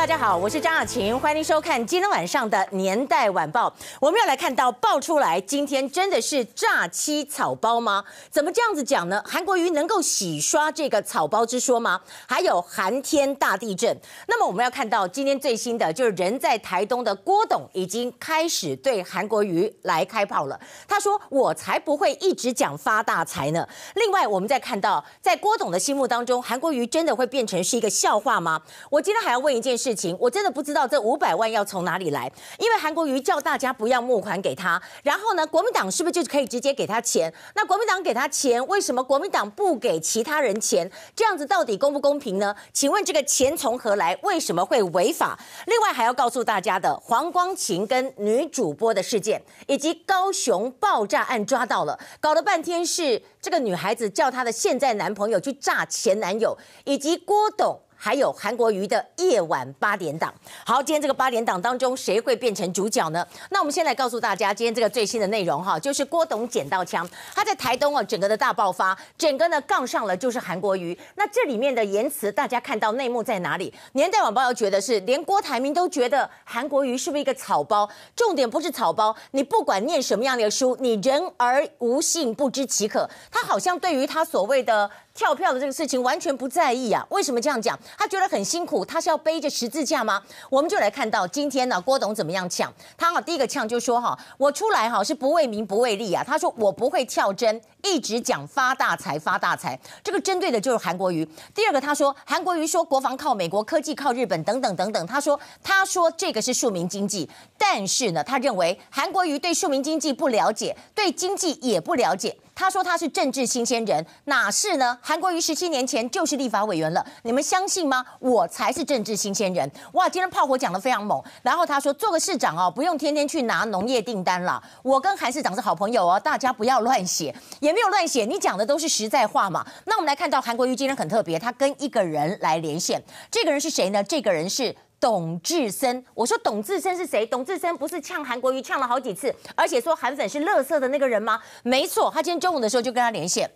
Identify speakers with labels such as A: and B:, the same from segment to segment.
A: 大家好，我是张雅琴，欢迎收看今天晚上的年代晚报。我们要来看到爆出来，今天真的是诈欺草包吗？怎么这样子讲呢？韩国瑜能够洗刷这个草包之说吗？还有寒天大地震。那么我们要看到今天最新的，就是人在台东的郭董已经开始对韩国瑜来开炮了。他说：“我才不会一直讲发大财呢。”另外，我们再看到，在郭董的心目当中，韩国瑜真的会变成是一个笑话吗？我今天还要问一件事。事情我真的不知道这五百万要从哪里来，因为韩国瑜叫大家不要募款给他，然后呢，国民党是不是就可以直接给他钱？那国民党给他钱，为什么国民党不给其他人钱？这样子到底公不公平呢？请问这个钱从何来？为什么会违法？另外还要告诉大家的黄光芹跟女主播的事件，以及高雄爆炸案抓到了，搞了半天是这个女孩子叫她的现在男朋友去炸前男友，以及郭董。还有韩国瑜的夜晚八点档。好，今天这个八点档当中，谁会变成主角呢？那我们先来告诉大家，今天这个最新的内容哈，就是郭董捡到枪，他在台东啊，整个的大爆发，整个呢杠上了就是韩国瑜。那这里面的言辞，大家看到内幕在哪里？年代晚报要觉得是，连郭台铭都觉得韩国瑜是不是一个草包？重点不是草包，你不管念什么样的书，你人而无信，不知其可。他好像对于他所谓的。跳票的这个事情完全不在意啊？为什么这样讲？他觉得很辛苦，他是要背着十字架吗？我们就来看到今天呢，郭董怎么样呛？他哈第一个呛就说哈，我出来哈是不为名不为利啊。他说我不会跳针，一直讲发大财发大财，这个针对的就是韩国瑜。第二个他说韩国瑜说国防靠美国，科技靠日本等等等等。他说他说这个是庶民经济，但是呢，他认为韩国瑜对庶民经济不了解，对经济也不了解。他说他是政治新鲜人，哪是呢？韩国瑜十七年前就是立法委员了，你们相信吗？我才是政治新鲜人。哇，今天炮火讲得非常猛。然后他说做个市长哦，不用天天去拿农业订单了。我跟韩市长是好朋友哦，大家不要乱写，也没有乱写，你讲的都是实在话嘛。那我们来看到韩国瑜今天很特别，他跟一个人来连线，这个人是谁呢？这个人是。董志森，我说董志森是谁？董志森不是呛韩国瑜呛了好几次，而且说韩粉是垃圾的那个人吗？没错，他今天中午的时候就跟他连线，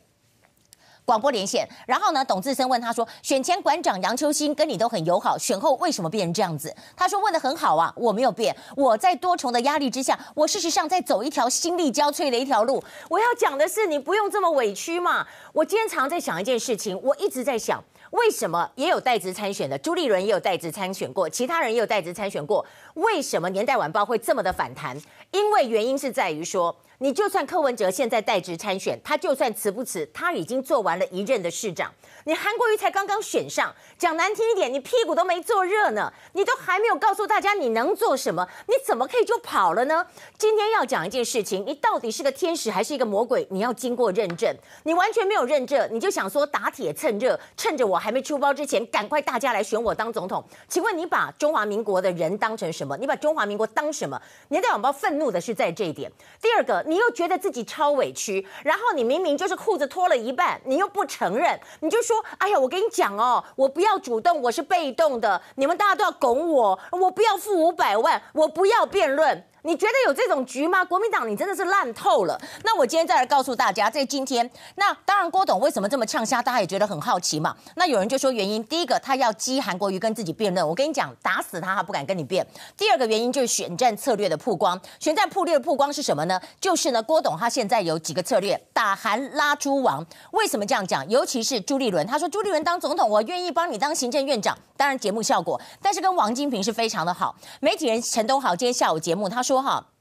A: 广播连线。然后呢，董志森问他说：“选前馆长杨秋兴跟你都很友好，选后为什么变成这样子？”他说：“问得很好啊，我没有变，我在多重的压力之下，我事实上在走一条心力交瘁的一条路。我要讲的是，你不用这么委屈嘛。我今天常在想一件事情，我一直在想。”为什么也有代职参选的朱立伦也有代职参选过，其他人也有代职参选过？为什么年代晚报会这么的反弹？因为原因是在于说。你就算柯文哲现在代职参选，他就算辞不辞，他已经做完了一任的市长。你韩国瑜才刚刚选上，讲难听一点，你屁股都没坐热呢，你都还没有告诉大家你能做什么，你怎么可以就跑了呢？今天要讲一件事情，你到底是个天使还是一个魔鬼？你要经过认证，你完全没有认证，你就想说打铁趁热，趁着我还没出包之前，赶快大家来选我当总统。请问你把中华民国的人当成什？什么你把中华民国当什么？年代网报愤怒的是在这一点。第二个。你又觉得自己超委屈，然后你明明就是裤子脱了一半，你又不承认，你就说：“哎呀，我跟你讲哦，我不要主动，我是被动的，你们大家都要拱我，我不要付五百万，我不要辩论。”你觉得有这种局吗？国民党，你真的是烂透了。那我今天再来告诉大家，在今天，那当然郭董为什么这么呛虾，大家也觉得很好奇嘛。那有人就说原因，第一个他要激韩国瑜跟自己辩论，我跟你讲，打死他他不敢跟你辩。第二个原因就是选战策略的曝光，选战策略的曝光是什么呢？就是呢，郭董他现在有几个策略，打韩拉猪王。为什么这样讲？尤其是朱立伦，他说朱立伦当总统，我愿意帮你当行政院长，当然节目效果，但是跟王金平是非常的好。媒体人陈东豪今天下午节目他说。说哈。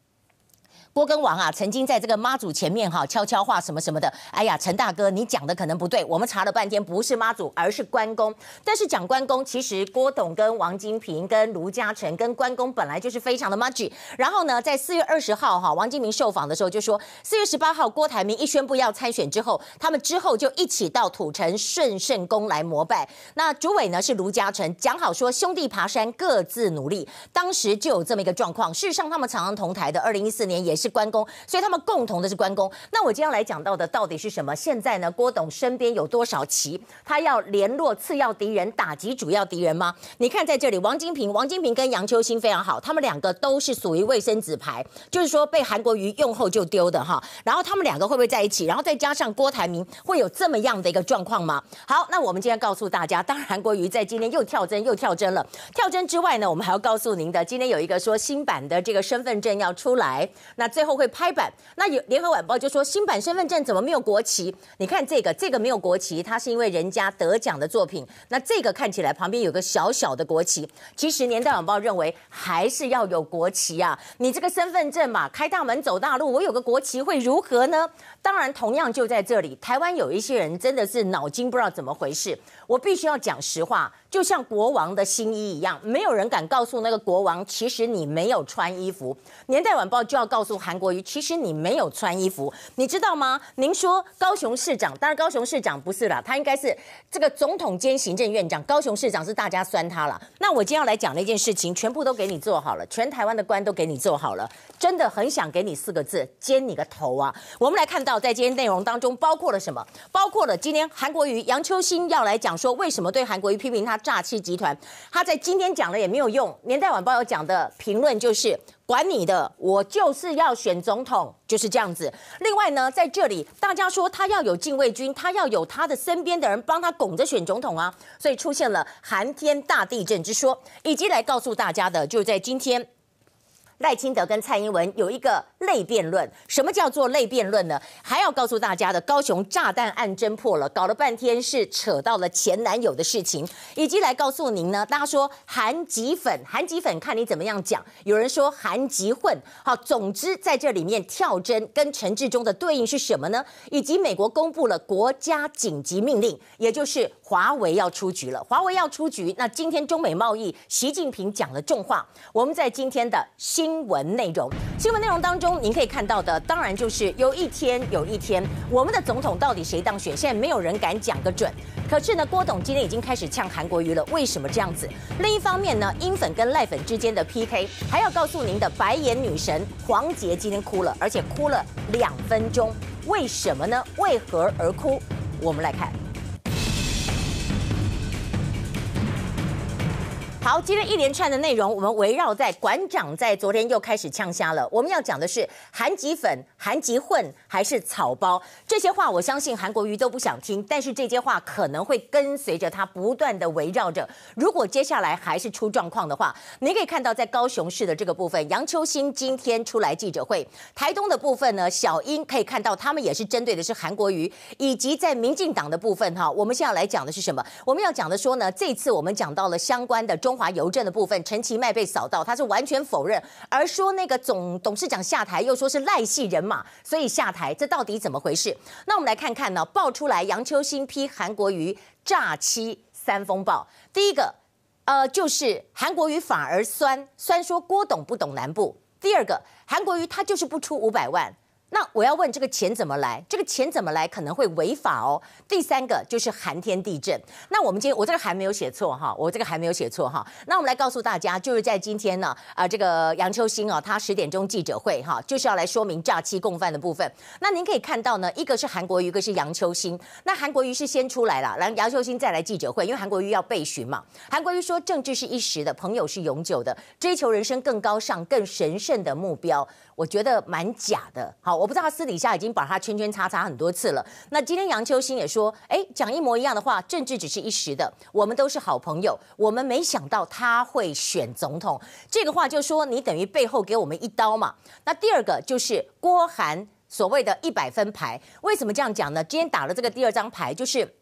A: 郭根王啊，曾经在这个妈祖前面哈悄悄话什么什么的。哎呀，陈大哥，你讲的可能不对。我们查了半天，不是妈祖，而是关公。但是讲关公，其实郭董跟王金平、跟卢嘉诚、跟关公本来就是非常的麻吉。然后呢，在四月二十号哈，王金平受访的时候就说，四月十八号郭台铭一宣布要参选之后，他们之后就一起到土城顺圣宫来膜拜。那主委呢是卢嘉诚，讲好说兄弟爬山各自努力。当时就有这么一个状况。事实上，他们常常同台的，二零一四年也是是。关公，所以他们共同的是关公。那我今天来讲到的到底是什么？现在呢，郭董身边有多少棋？他要联络次要敌人，打击主要敌人吗？你看在这里，王金平，王金平跟杨秋兴非常好，他们两个都是属于卫生纸牌，就是说被韩国瑜用后就丢的哈。然后他们两个会不会在一起？然后再加上郭台铭，会有这么样的一个状况吗？好，那我们今天告诉大家，当然韩国瑜在今天又跳针又跳针了。跳针之外呢，我们还要告诉您的，今天有一个说新版的这个身份证要出来，那最后会拍板。那有联合晚报就说新版身份证怎么没有国旗？你看这个，这个没有国旗，它是因为人家得奖的作品。那这个看起来旁边有个小小的国旗，其实年代晚报认为还是要有国旗啊。你这个身份证嘛，开大门走大路，我有个国旗会如何呢？当然，同样就在这里，台湾有一些人真的是脑筋不知道怎么回事。我必须要讲实话，就像国王的新衣一样，没有人敢告诉那个国王，其实你没有穿衣服。年代晚报就要告诉韩国瑜，其实你没有穿衣服，你知道吗？您说高雄市长，当然高雄市长不是啦，他应该是这个总统兼行政院长。高雄市长是大家酸他了。那我今天要来讲的一件事情，全部都给你做好了，全台湾的官都给你做好了，真的很想给你四个字：煎你个头啊！我们来看到在今天内容当中包括了什么？包括了今天韩国瑜、杨秋兴要来讲。说为什么对韩国瑜批评他诈欺集团？他在今天讲了也没有用。年代晚报有讲的评论就是管你的，我就是要选总统，就是这样子。另外呢，在这里大家说他要有禁卫军，他要有他的身边的人帮他拱着选总统啊，所以出现了寒天大地震之说，以及来告诉大家的，就是在今天。赖清德跟蔡英文有一个类辩论，什么叫做类辩论呢？还要告诉大家的，高雄炸弹案侦破了，搞了半天是扯到了前男友的事情，以及来告诉您呢，大家说韩籍粉，韩籍粉看你怎么样讲，有人说韩籍混，好，总之在这里面跳针跟陈志忠的对应是什么呢？以及美国公布了国家紧急命令，也就是华为要出局了，华为要出局，那今天中美贸易，习近平讲了重话，我们在今天的。新闻内容，新闻内容当中，您可以看到的，当然就是有一天有一天，我们的总统到底谁当选？现在没有人敢讲个准。可是呢，郭董今天已经开始呛韩国瑜了，为什么这样子？另一方面呢，英粉跟赖粉之间的 PK，还要告诉您的白眼女神黄杰今天哭了，而且哭了两分钟，为什么呢？为何而哭？我们来看。好，今天一连串的内容，我们围绕在馆长在昨天又开始呛瞎了。我们要讲的是韩籍粉、韩籍混还是草包？这些话我相信韩国瑜都不想听，但是这些话可能会跟随着他不断的围绕着。如果接下来还是出状况的话，你可以看到在高雄市的这个部分，杨秋兴今天出来记者会；台东的部分呢，小英可以看到他们也是针对的是韩国瑜，以及在民进党的部分哈。我们现在来讲的是什么？我们要讲的说呢，这次我们讲到了相关的中。中华邮政的部分，陈其迈被扫到，他是完全否认，而说那个总董事长下台，又说是赖系人马，所以下台，这到底怎么回事？那我们来看看呢，爆出来杨秋兴批韩国瑜诈欺三风暴，第一个，呃，就是韩国瑜反而酸酸说郭董不懂南部，第二个，韩国瑜他就是不出五百万。那我要问这个钱怎么来？这个钱怎么来可能会违法哦。第三个就是寒天地震。那我们今天我这个还没有写错哈，我这个还没有写错哈。那我们来告诉大家，就是在今天呢，啊、这个杨秋兴啊，他十点钟记者会哈，就是要来说明诈欺共犯的部分。那您可以看到呢，一个是韩国瑜，一个是杨秋兴。那韩国瑜是先出来了，然后杨秋兴再来记者会，因为韩国瑜要备询嘛。韩国瑜说，政治是一时的，朋友是永久的，追求人生更高尚、更神圣的目标。我觉得蛮假的，好，我不知道他私底下已经把他圈圈叉叉很多次了。那今天杨秋兴也说，哎，讲一模一样的话，政治只是一时的，我们都是好朋友，我们没想到他会选总统，这个话就说你等于背后给我们一刀嘛。那第二个就是郭韩所谓的一百分牌，为什么这样讲呢？今天打了这个第二张牌，就是。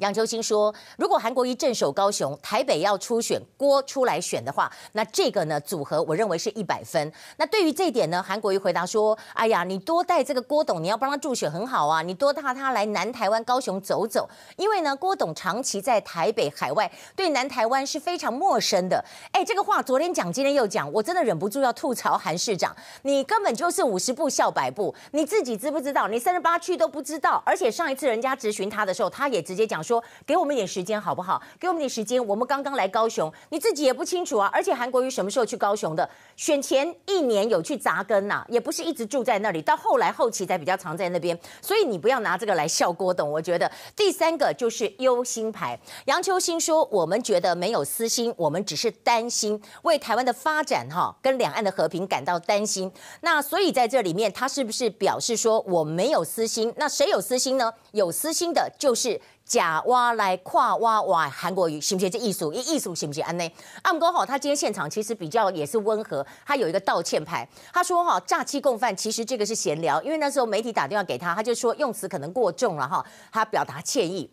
A: 杨秋兴说：“如果韩国瑜镇守高雄，台北要初选郭出来选的话，那这个呢组合，我认为是一百分。那对于这一点呢，韩国瑜回答说：‘哎呀，你多带这个郭董，你要帮他助选很好啊，你多带他来南台湾高雄走走，因为呢，郭董长期在台北海外，对南台湾是非常陌生的。’哎，这个话昨天讲，今天又讲，我真的忍不住要吐槽韩市长，你根本就是五十步笑百步，你自己知不知道？你三十八区都不知道，而且上一次人家质询他的时候，他也直接讲说。”，给我们一点时间好不好？给我们点时间，我们刚刚来高雄，你自己也不清楚啊。而且韩国瑜什么时候去高雄的？选前一年有去扎根呐、也不是一直住在那里，到后来后期才比较常在那边。所以你不要拿这个来笑郭董。我觉得第三个就是忧心牌。杨秋兴说，我们觉得没有私心，我们只是担心为台湾的发展哈，跟两岸的和平感到担心。那所以在这里面，他是不是表示说我没有私心？那谁有私心呢？有私心的就是假挖来跨挖挖韩国瑜，行不行？这艺术艺艺术行不行？安内阿姆哥哈，他今天现场其实比较也是温和，他有一个道歉牌，他说哈诈欺共犯，其实这个是闲聊，因为那时候媒体打电话给他，他就说用词可能过重了哈，他表达歉意。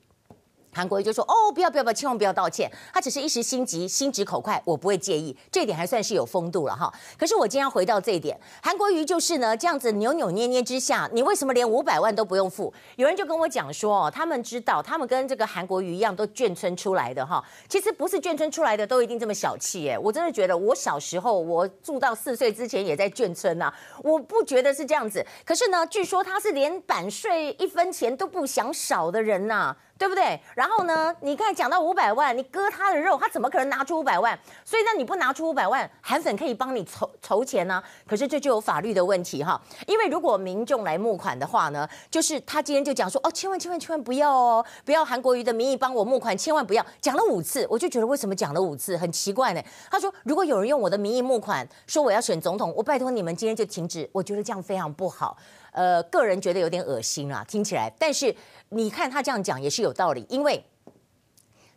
A: 韩国瑜就说：“哦，不要不要不要，千万不要道歉。他只是一时心急，心直口快，我不会介意。这一点还算是有风度了哈。可是我今天要回到这一点，韩国瑜就是呢，这样子扭扭捏捏之下，你为什么连五百万都不用付？有人就跟我讲说，哦，他们知道，他们跟这个韩国瑜一样，都眷村出来的哈。其实不是眷村出来的都一定这么小气哎。我真的觉得，我小时候我住到四岁之前也在眷村呐，我不觉得是这样子。可是呢，据说他是连版税一分钱都不想少的人呐。”对不对？然后呢？你刚才讲到五百万，你割他的肉，他怎么可能拿出五百万？所以那你不拿出五百万，韩粉可以帮你筹筹钱呢、可是这就有法律的问题哈。因为如果民众来募款的话呢，就是他今天就讲说哦，千万千万千万不要哦，不要韩国瑜的名义帮我募款，千万不要。讲了五次，我就觉得为什么讲了五次很奇怪呢？他说如果有人用我的名义募款，说我要选总统，我拜托你们今天就停止。我觉得这样非常不好。呃，个人觉得有点恶心啊，听起来。但是你看他这样讲也是有道理，因为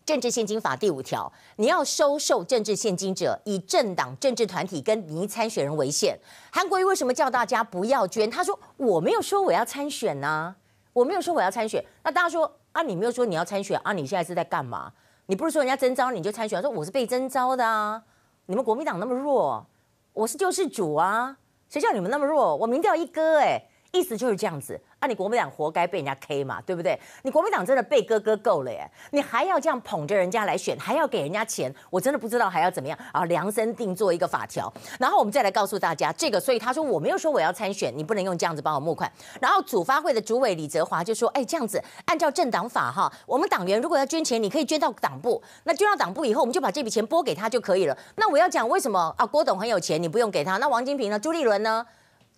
A: 政治献金法第五条，你要收受政治献金者，以政党、政治团体跟拟参选人为限。韩国瑜为什么叫大家不要捐？他说我没有说我要参选呐、我没有说我要参选。那大家说啊，你没有说你要参选啊？你现在是在干嘛？你不是说人家征召你就参选？说我是被征召的啊。你们国民党那么弱，我是救世主啊，谁叫你们那么弱？我民调一哥哎、意思就是这样子啊！你国民党活该被人家 K 嘛，对不对？你国民党真的被割割够了耶！你还要这样捧着人家来选，还要给人家钱，我真的不知道还要怎么样啊！量身定做一个法条，然后我们再来告诉大家这个。所以他说我没有说我要参选，你不能用这样子帮我募款。然后主发会的主委李泽华就说：哎，这样子按照政党法哈，我们党员如果要捐钱，你可以捐到党部，那捐到党部以后，我们就把这笔钱拨给他就可以了。那我要讲为什么啊？郭董很有钱，你不用给他？那王金平呢？朱立伦呢？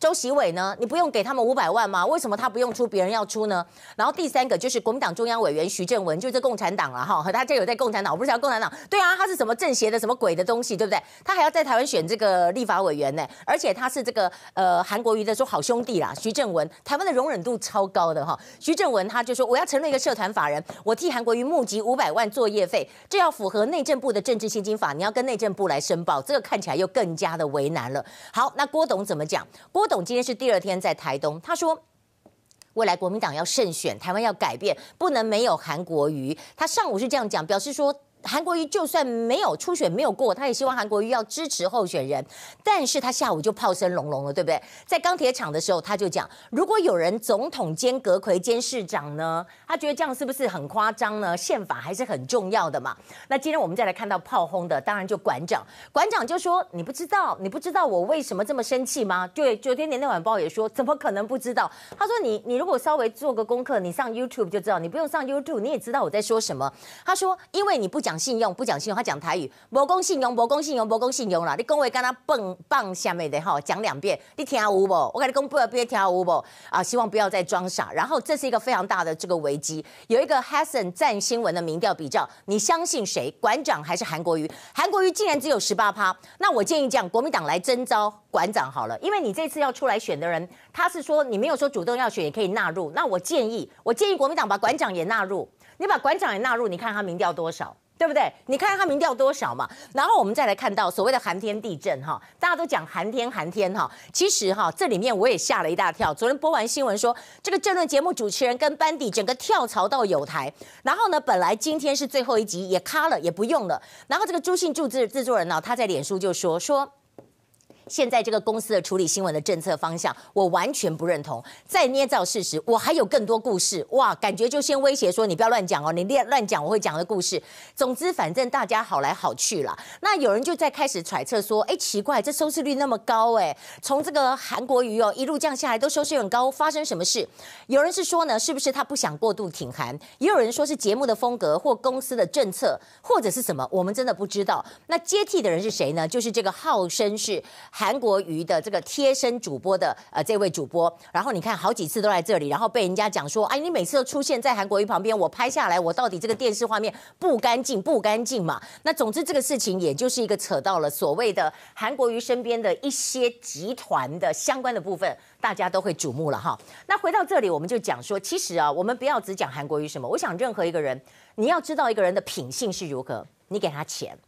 A: 周锡玮呢？你不用给他们五百万吗？为什么他不用出，别人要出呢？然后第三个就是国民党中央委员徐正文，就是共产党了哈，和他这有在共产党，我不是讲共产党，对啊，他是什么政协的什么鬼的东西，对不对？他还要在台湾选这个立法委员呢，而且他是这个呃韩国瑜的说好兄弟啦，徐正文，台湾的容忍度超高的哈。徐正文他就说我要成立一个社团法人，我替韩国瑜募集五百万作业费，这要符合内政部的政治献金法，你要跟内政部来申报，这个看起来又更加的为难了。好，那郭董怎么讲？郭董今天是第二天。在台东，他说未来国民党要胜选，台湾要改变，不能没有韩国瑜。他上午是这样讲，表示说。韩国瑜就算没有初选没有过，他也希望韩国瑜要支持候选人。但是他下午就炮声隆隆了，对不对？在钢铁厂的时候，他就讲，如果有人总统兼阁魁兼市长呢，他觉得这样是不是很夸张呢？宪法还是很重要的嘛。那今天我们再来看到炮轰的，当然就馆长。馆长就说：“你不知道，你不知道我为什么这么生气吗？”对，昨天《年代晚报》也说：“怎么可能不知道？”他说：“你你如果稍微做个功课，你上 YouTube 就知道。你不用上 YouTube，你也知道我在说什么。”他说：“因为你不讲。”讲信用不讲信用，他讲台语，无讲信用，无讲信用，无讲信用啦。你讲话跟他蹦棒下面的哈，讲两遍，你听有无？我跟你讲不要别听有无？啊，希望不要再装傻。然后这是一个非常大的这个危机。有一个 Hassan 战新闻的民调比较，你相信谁？馆长还是韩国瑜？韩国瑜竟然只有十八趴。那我建议这样，国民党来征召馆长好了，因为你这次要出来选的人，他是说你没有说主动要选，也可以纳入。那我建议，我建议国民党把馆长也纳入。你把馆长也纳入，你看他民调多少？对不对？你看他民调多少嘛？然后我们再来看到所谓的寒天地震哈，大家都讲寒天寒天哈，其实哈这里面我也吓了一大跳。昨天播完新闻说，这个政论节目主持人跟班底整个跳槽到友台，然后呢，本来今天是最后一集也卡了，也不用了。然后这个朱信柱制制作人呢，他在脸书就说说。现在这个公司的处理新闻的政策方向，我完全不认同。再捏造事实，我还有更多故事哇！感觉就先威胁说你不要乱讲哦，你乱乱讲我会讲的故事。总之，反正大家好来好去了。那有人就在开始揣测说，哎，奇怪，这收视率那么高，哎，从这个韩国瑜哦一路降下来都收视很高，发生什么事？有人是说呢，是不是他不想过度挺韩？也有人说是节目的风格或公司的政策，或者是什么，我们真的不知道。那接替的人是谁呢？就是这个号称是。韩国瑜的这个贴身主播的呃这位主播，然后你看好几次都在这里，然后被人家讲说，哎，你每次都出现在韩国瑜旁边，我拍下来，我到底这个电视画面不干净不干净嘛？那总之这个事情也就是一个扯到了所谓的韩国瑜身边的一些集团的相关的部分，大家都会瞩目了哈。那回到这里，我们就讲说，其实啊，我们不要只讲韩国瑜什么，我想任何一个人，你要知道一个人的品性是如何，你给他钱，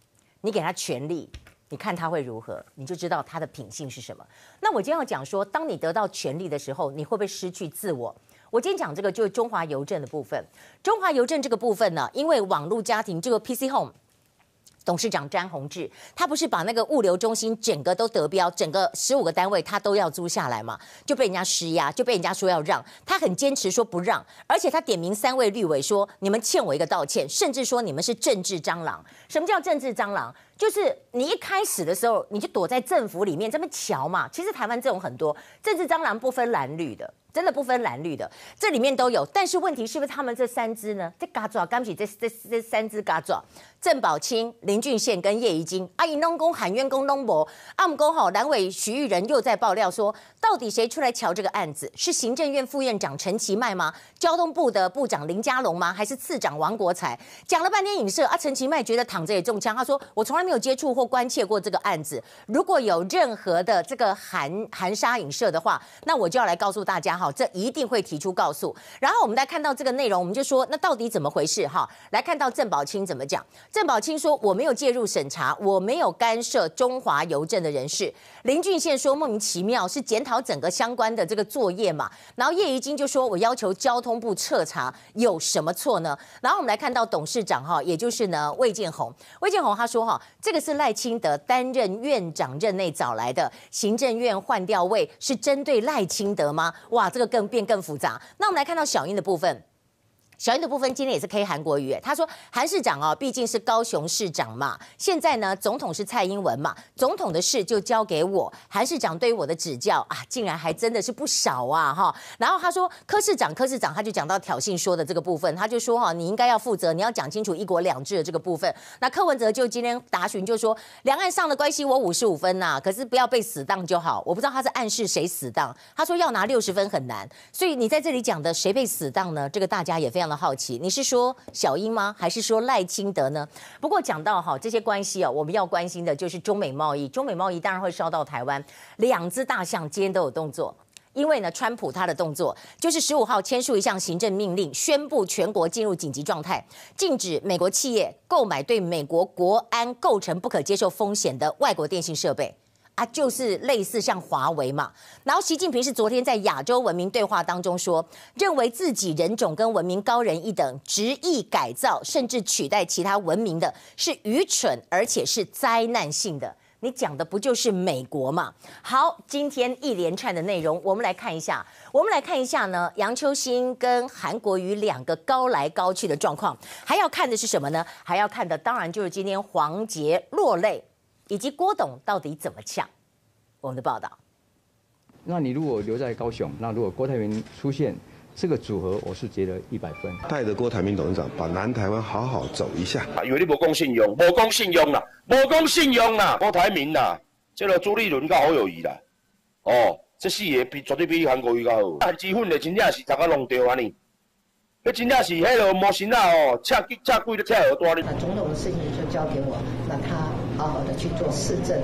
A: 你给他权力。你看他会如何，你就知道他的品性是什么。那我今天要讲说，当你得到权力的时候，你会不会失去自我？我今天讲这个就是中华邮政的部分。中华邮政这个部分呢，因为网络家庭这个 PC Home。董事长詹宏志，他不是把那个物流中心整个都得标，整个十五个单位他都要租下来嘛？就被人家施压，就被人家说要让，他很坚持说不让，而且他点名三位绿委说，你们欠我一个道歉，甚至说你们是政治蟑螂。什么叫政治蟑螂？就是你一开始的时候你就躲在政府里面这么瞧嘛。其实台湾这种很多政治蟑螂不分蓝绿的。真的不分蓝绿的，这里面都有。但是问题是不是他们这三只呢？这嘎爪，刚起这这这三只嘎爪，郑宝清、林俊宪跟叶宜津，阿姨弄工喊冤工弄博，阿姆公好，蓝委徐玉仁又在爆料说，到底谁出来瞧这个案子？是行政院副院长陈其迈吗？交通部的部长林佳龙吗？还是次长王国材？讲了半天影射，啊，陈其迈觉得躺着也中枪，他说我从来没有接触或关切过这个案子，如果有任何的这个含含沙影射的话，那我就要来告诉大家。好，这一定会提出告诉。然后我们来看到这个内容，我们就说，那到底怎么回事？哈，来看到郑宝清怎么讲。郑宝清说，我没有介入审查，我没有干涉中华邮政的人事。林俊宪说，莫名其妙，是检讨整个相关的这个作业嘛。然后叶宜津就说，我要求交通部彻查，有什么错呢？然后我们来看到董事长哈，也就是呢魏建宏，魏建宏他说哈，这个是赖清德担任院长任内找来的，行政院换调位是针对赖清德吗？哇！这个更变更复杂。那我们来看到小英的部分。小英的部分今天也是 K 韩国瑜，他说韩市长哦，毕竟是高雄市长嘛，现在呢总统是蔡英文嘛，总统的事就交给我，韩市长对于我的指教啊，竟然还真的是不少啊哈。然后他说柯市长，柯市长他就讲到挑衅说的这个部分，他就说哈，你应该要负责，你要讲清楚一国两制的这个部分。那柯文哲就今天答询就说，两岸上的关系我五十五分呐，可是不要被死当就好。我不知道他是暗示谁死当，他说要拿六十分很难，所以你在这里讲的谁被死当呢？这个大家也非常。非常的好奇，你是说小英吗？还是说赖清德呢？不过讲到哈这些关系啊，我们要关心的就是中美贸易。中美贸易当然会烧到台湾，两只大象今天都有动作。因为呢，川普他的动作就是十五号签署一项行政命令，宣布全国进入紧急状态，禁止美国企业购买对美国国安构成不可接受风险的外国电信设备。啊，就是类似像华为嘛，然后习近平是昨天在亚洲文明对话当中说，认为自己人种跟文明高人一等，执意改造甚至取代其他文明的，是愚蠢而且是灾难性的。你讲的不就是美国嘛？好，今天一连串的内容，我们来看一下，我们来看一下呢，杨秋兴跟韩国瑜两个高来高去的状况，还要看的是什么呢？还要看的当然就是今天黄杰落泪。以及郭董到底怎么呛？我们的报道。
B: 那你如果留在高雄，那如果郭台铭出现，这个组合我是觉得一百分。
C: 带着郭台铭董事长把南台湾好好走一下。
D: 以为你无讲信用，无讲信用啦，无讲信用啦，郭台铭啦，这个朱立伦较好友谊啦。哦，这四个比绝对比韩国瑜较好。韩基训的真正是大家弄掉啊你。那真正是迄个模型啊哦，恰恰贵的恰耳朵哩。
E: 那总统的事情就交给我，那他。好好的去做市政。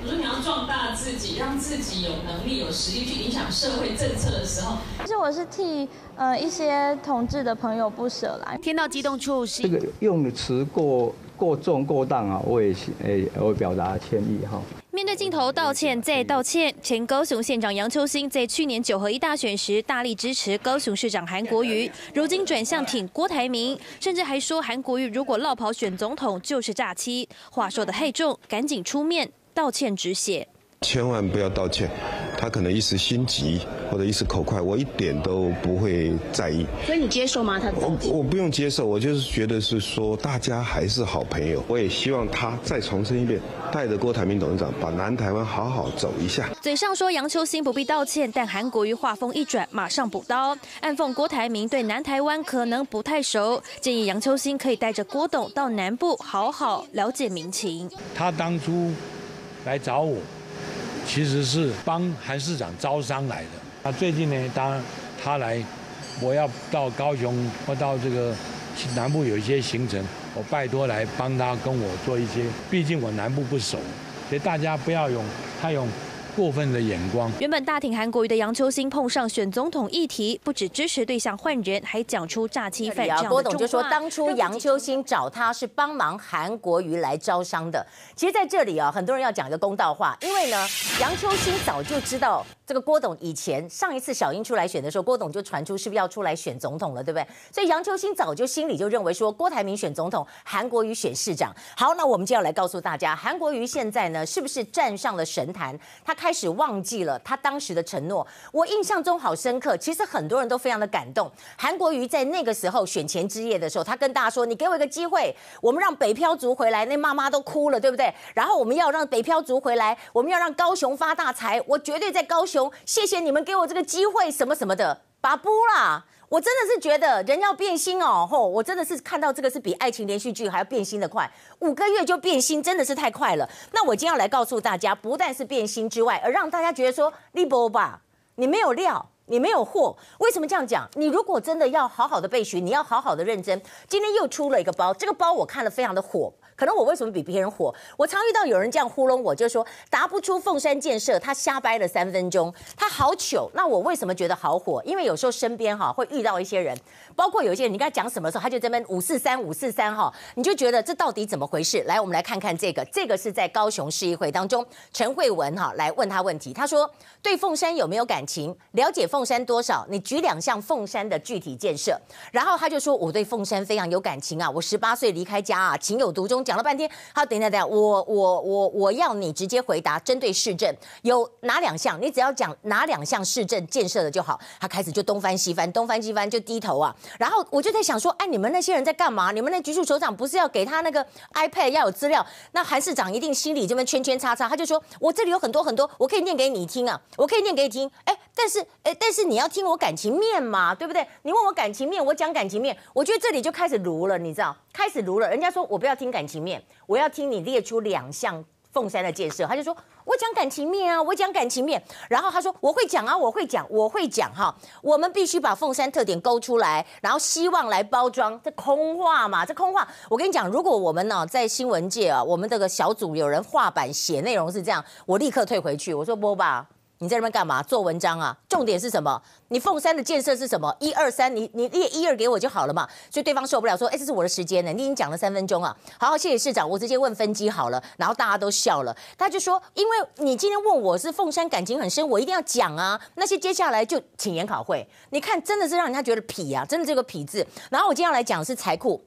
F: 我说你要壮大自己，让自己有能力、有实力去影响社会政策的时候，
G: 其实我是替呃一些同志的朋友不舍啦。
H: 听到激动处是
B: 这个用的词过过重过当啊，我也诶我表达歉意哈。
H: 面对镜头道歉再道歉，前高雄县长杨秋兴在去年九合一大选时大力支持高雄市长韩国瑜，如今转向挺郭台铭，甚至还说韩国瑜如果落跑选总统就是诈欺，话说的太重，赶紧出面道歉止血。
C: 千万不要道歉，他可能一时心急或者一时口快，我一点都不会在意。
I: 所以你接受吗？他
C: 我我不用接受，我就是觉得是说大家还是好朋友。我也希望他再重申一遍，带着郭台铭董事长把南台湾好好走一下。
H: 嘴上说杨秋兴不必道歉，但韩国瑜话锋一转，马上补刀，暗讽郭台铭对南台湾可能不太熟，建议杨秋兴可以带着郭董到南部好好了解民情。
J: 他当初来找我。其实是帮韩市长招商来的。那最近呢，当他来，我要到高雄或到这个南部有一些行程，我拜托来帮他跟我做一些。毕竟我南部不熟，所以大家不要用他用。过分的眼光。
H: 原本大挺韩国瑜的杨秋兴碰上选总统议题，不止支持对象换人，还讲出诈欺犯这样的。
A: 郭董就说，当初杨秋兴找他是帮忙韩国瑜来招商的。其实，在这里啊，很多人要讲一个公道话，因为呢，杨秋兴早就知道。这个郭董以前上一次小英出来选的时候，郭董就传出是不是要出来选总统了，对不对？所以杨秋兴早就心里就认为说，郭台铭选总统，韩国瑜选市长。好，那我们就要来告诉大家，韩国瑜现在呢，是不是站上了神坛？他开始忘记了他当时的承诺。我印象中好深刻，其实很多人都非常的感动。韩国瑜在那个时候选前之夜的时候，他跟大家说：“你给我一个机会，我们让北漂族回来。”那妈妈都哭了，对不对？然后我们要让北漂族回来，我们要让高雄发大财。我绝对在高雄。谢谢你们给我这个机会，什么什么的，巴布啦！我真的是觉得人要变心哦，吼！我真的是看到这个是比爱情连续剧还要变心的快，五个月就变心，真的是太快了。那我今天要来告诉大家，不但是变心之外，而让大家觉得说，立波吧，你没有料，你没有货。为什么这样讲？你如果真的要好好的备询，你要好好的认真。今天又出了一个包，这个包我看了非常的火。可能我为什么比别人火？我常遇到有人这样糊弄我，就说答不出凤山建设，他瞎掰了三分钟，他好糗。那我为什么觉得好火？因为有时候身边哈会遇到一些人，包括有一些人，你跟他讲什么时候，他就这边五四三五四三哈，你就觉得这到底怎么回事？来，我们来看看这个，这个是在高雄市议会当中，陈慧文哈来问他问题，他说对凤山有没有感情？了解凤山多少？你举两项凤山的具体建设。然后他就说我对凤山非常有感情啊，我十八岁离开家啊，情有独钟。讲了半天，好，等一下，等一下，我我我我要你直接回答，针对市政有哪两项？你只要讲哪两项市政建设的就好。他开始就东翻西翻，东翻西翻就低头啊。然后我就在想说，哎，你们那些人在干嘛？你们那局处首长不是要给他那个 iPad 要有资料？那韩市长一定心里这边圈圈叉叉，他就说我这里有很多很多，我可以念给你听啊，我可以念给你听。哎，但是哎，但是你要听我感情面嘛，对不对？你问我感情面，我讲感情面，我觉得这里就开始炉了，你知道？开始炉了。人家说我不要听感情面，我要听你列出两项凤山的建设。他就说我讲感情面啊，我讲感情面。然后他说我会讲啊，我会讲，我会讲哈。我们必须把凤山特点勾出来，然后希望来包装这空话嘛，这空话。我跟你讲，如果我们呢在新闻界啊，我们这个小组有人画板写内容是这样，我立刻退回去。我说波爸。你在那边干嘛？做文章啊？重点是什么？你凤山的建设是什么？一二三，你你列一二给我就好了嘛。所以对方受不了，说：“哎，这是我的时间呢，你已经讲了三分钟啊。”好，好，谢谢市长，我直接问分机好了。然后大家都笑了，他就说：“因为你今天问我是凤山感情很深，我一定要讲啊。那些接下来就请研考会，你看真的是让人家觉得痞啊，真的这个痞字。然后我今天要来讲的是财库。”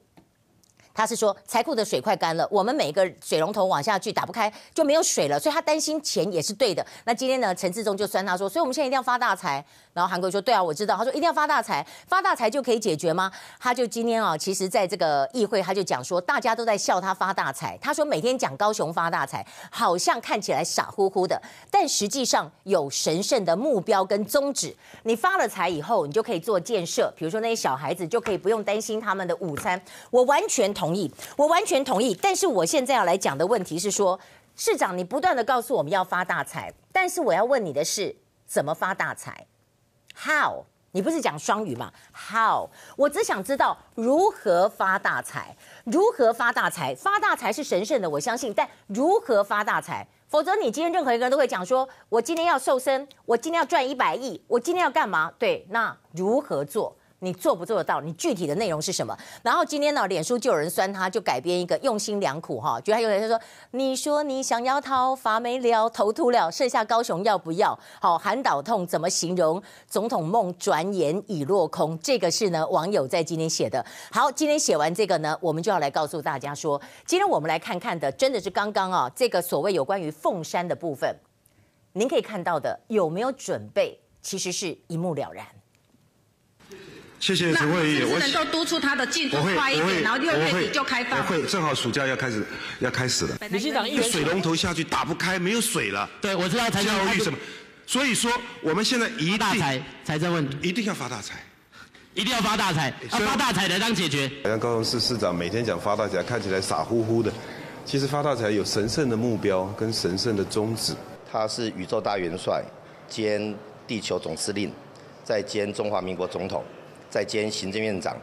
A: 他是说财库的水快干了，我们每个水龙头往下去打不开就没有水了，所以他担心钱也是对的。那今天呢，陈志忠就酸他说，所以我们现在一定要发大财。然后韩国说，对啊，我知道。他说一定要发大财，发大财就可以解决吗？他就今天啊，其实在这个议会他就讲说，大家都在笑他发大财。他说每天讲高雄发大财，好像看起来傻乎乎的，但实际上有神圣的目标跟宗旨。你发了财以后，你就可以做建设，比如说那些小孩子就可以不用担心他们的午餐。我完全同。同意，我完全同意。但是我现在要来讲的问题是说，市长，你不断的告诉我们要发大财，但是我要问你的是，怎么发大财？How？你不是讲双语吗？How？我只想知道如何发大财，如何发大财？发大财是神圣的，我相信。但如何发大财？否则你今天任何一个人都会讲说，我今天要瘦身，我今天要赚一百亿，我今天要干嘛？对，那如何做？你做不做得到？你具体的内容是什么？然后今天呢，脸书就有人酸他，就改编一个用心良苦哈，就还有人说，你说你想要逃，发没了，头秃了，剩下高雄要不要？好，韩岛痛怎么形容？总统梦转眼已落空。这个是呢网友在今天写的。好，今天写完这个呢，我们就要来告诉大家说，今天我们来看看的，真的是刚刚啊，这个所谓有关于凤山的部分。您可以看到的有没有准备，其实是一目了然。
C: 谢谢陈会议，
I: 我能够督促他的进度快一点，然后六月底就开放。
C: 我会，正好暑假要开始要开始了。
K: 理事长，一个
C: 水龙头下去打不开，没有水了。
K: 对，我知道财政
C: 教育什么，所以说我们现在一定
K: 财财政问题，
C: 一定要发大财，
K: 一定要发大财，要发大财来当解决。
C: 好像高雄市市长每天讲发大财，看起来傻乎乎的，其实发大财有神圣的目标跟神圣的宗旨。
L: 他是宇宙大元帅兼地球总司令，再兼中华民国总统。在兼行政院
A: 长。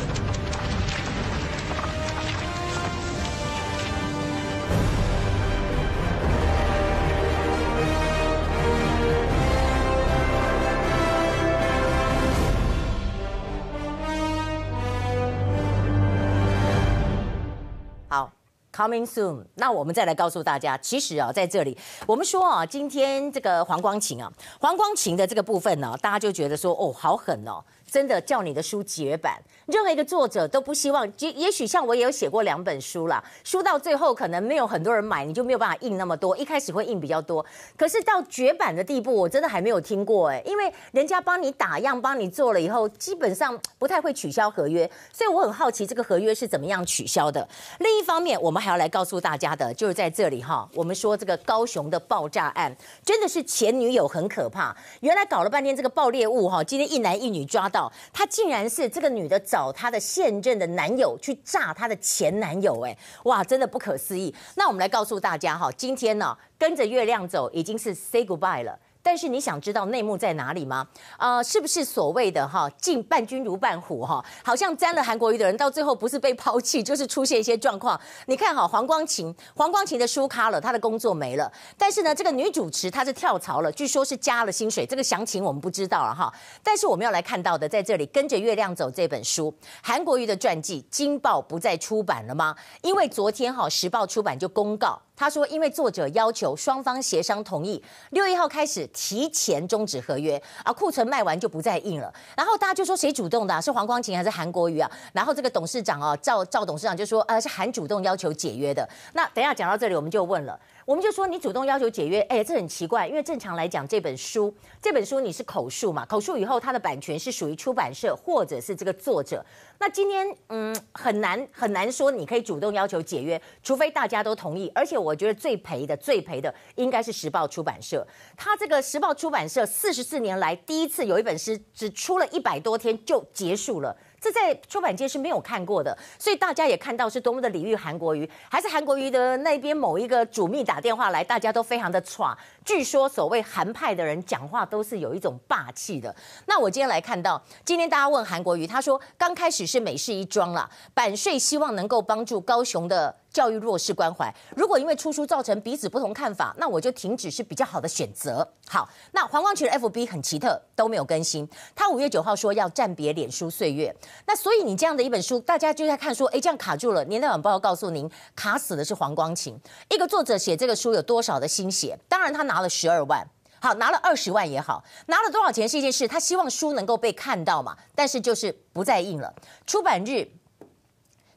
A: ，coming soon。那我们再来告诉大家，其实啊，在这里我们说啊，今天这个黄光琴啊，黄光琴的这个部分呢，大家就觉得说，哦，好狠哦。真的叫你的书绝版，任何一个作者都不希望。也也许像我也有写过两本书啦，书到最后可能没有很多人买，你就没有办法印那么多。一开始会印比较多，可是到绝版的地步，我真的还没有听过哎。因为人家帮你打样、帮你做了以后，基本上不太会取消合约，所以我很好奇这个合约是怎么样取消的。另一方面，我们还要来告诉大家的，就是在这里哈，我们说这个高雄的爆炸案，真的是前女友很可怕。原来搞了半天这个爆裂物哈，今天一男一女抓到。她竟然是这个女的找她的现任的男友去炸她的前男友，哎，哇，真的不可思议。那我们来告诉大家哈，今天呢，跟着月亮走已经是 say goodbye 了。但是你想知道内幕在哪里吗？呃，是不是所谓的哈，进伴君如伴虎哈？好像沾了韩国瑜的人，到最后不是被抛弃，就是出现一些状况。你看哈，黄光芹，黄光芹的书卡了，他的工作没了。但是呢，这个女主持她是跳槽了，据说是加了薪水，这个详情我们不知道了哈。但是我们要来看到的，在这里跟着月亮走这本书，韩国瑜的传记，金报不再出版了吗？因为昨天哈，时报出版就公告。他说：“因为作者要求双方协商同意，六月一号开始提前终止合约，啊，库存卖完就不再印了。然后大家就说谁主动的？是黄光琴还是韩国瑜啊？然后这个董事长啊，赵赵董事长就说，呃，是韩主动要求解约的。那等一下讲到这里，我们就问了。”我们就说你主动要求解约，哎，这很奇怪，因为正常来讲，这本书这本书你是口述嘛，口述以后它的版权是属于出版社或者是这个作者。那今天嗯很难很难说你可以主动要求解约，除非大家都同意。而且我觉得最赔的最赔的应该是时报出版社，他这个时报出版社四十四年来第一次有一本诗只出了一百多天就结束了。这在出版界是没有看过的，所以大家也看到是多么的礼遇韩国瑜，还是韩国瑜的那边某一个主秘打电话来，大家都非常的剉。据说所谓韩派的人讲话都是有一种霸气的。那我今天来看到，今天大家问韩国瑜，他说刚开始是美式一桩了，版税希望能够帮助高雄的。教育弱势关怀，如果因为出书造成彼此不同看法，那我就停止是比较好的选择。好，那黄光芹的 FB 很奇特，都没有更新。他五月九号说要暂别脸书岁月，那所以你这样的一本书，大家就在看说，哎，这样卡住了。年代晚报告诉您，卡死的是黄光芹。一个作者写这个书有多少的心血？当然他拿了十二万，好，拿了二十万也好，拿了多少钱是一件事。他希望书能够被看到嘛，但是就是不再印了。出版日。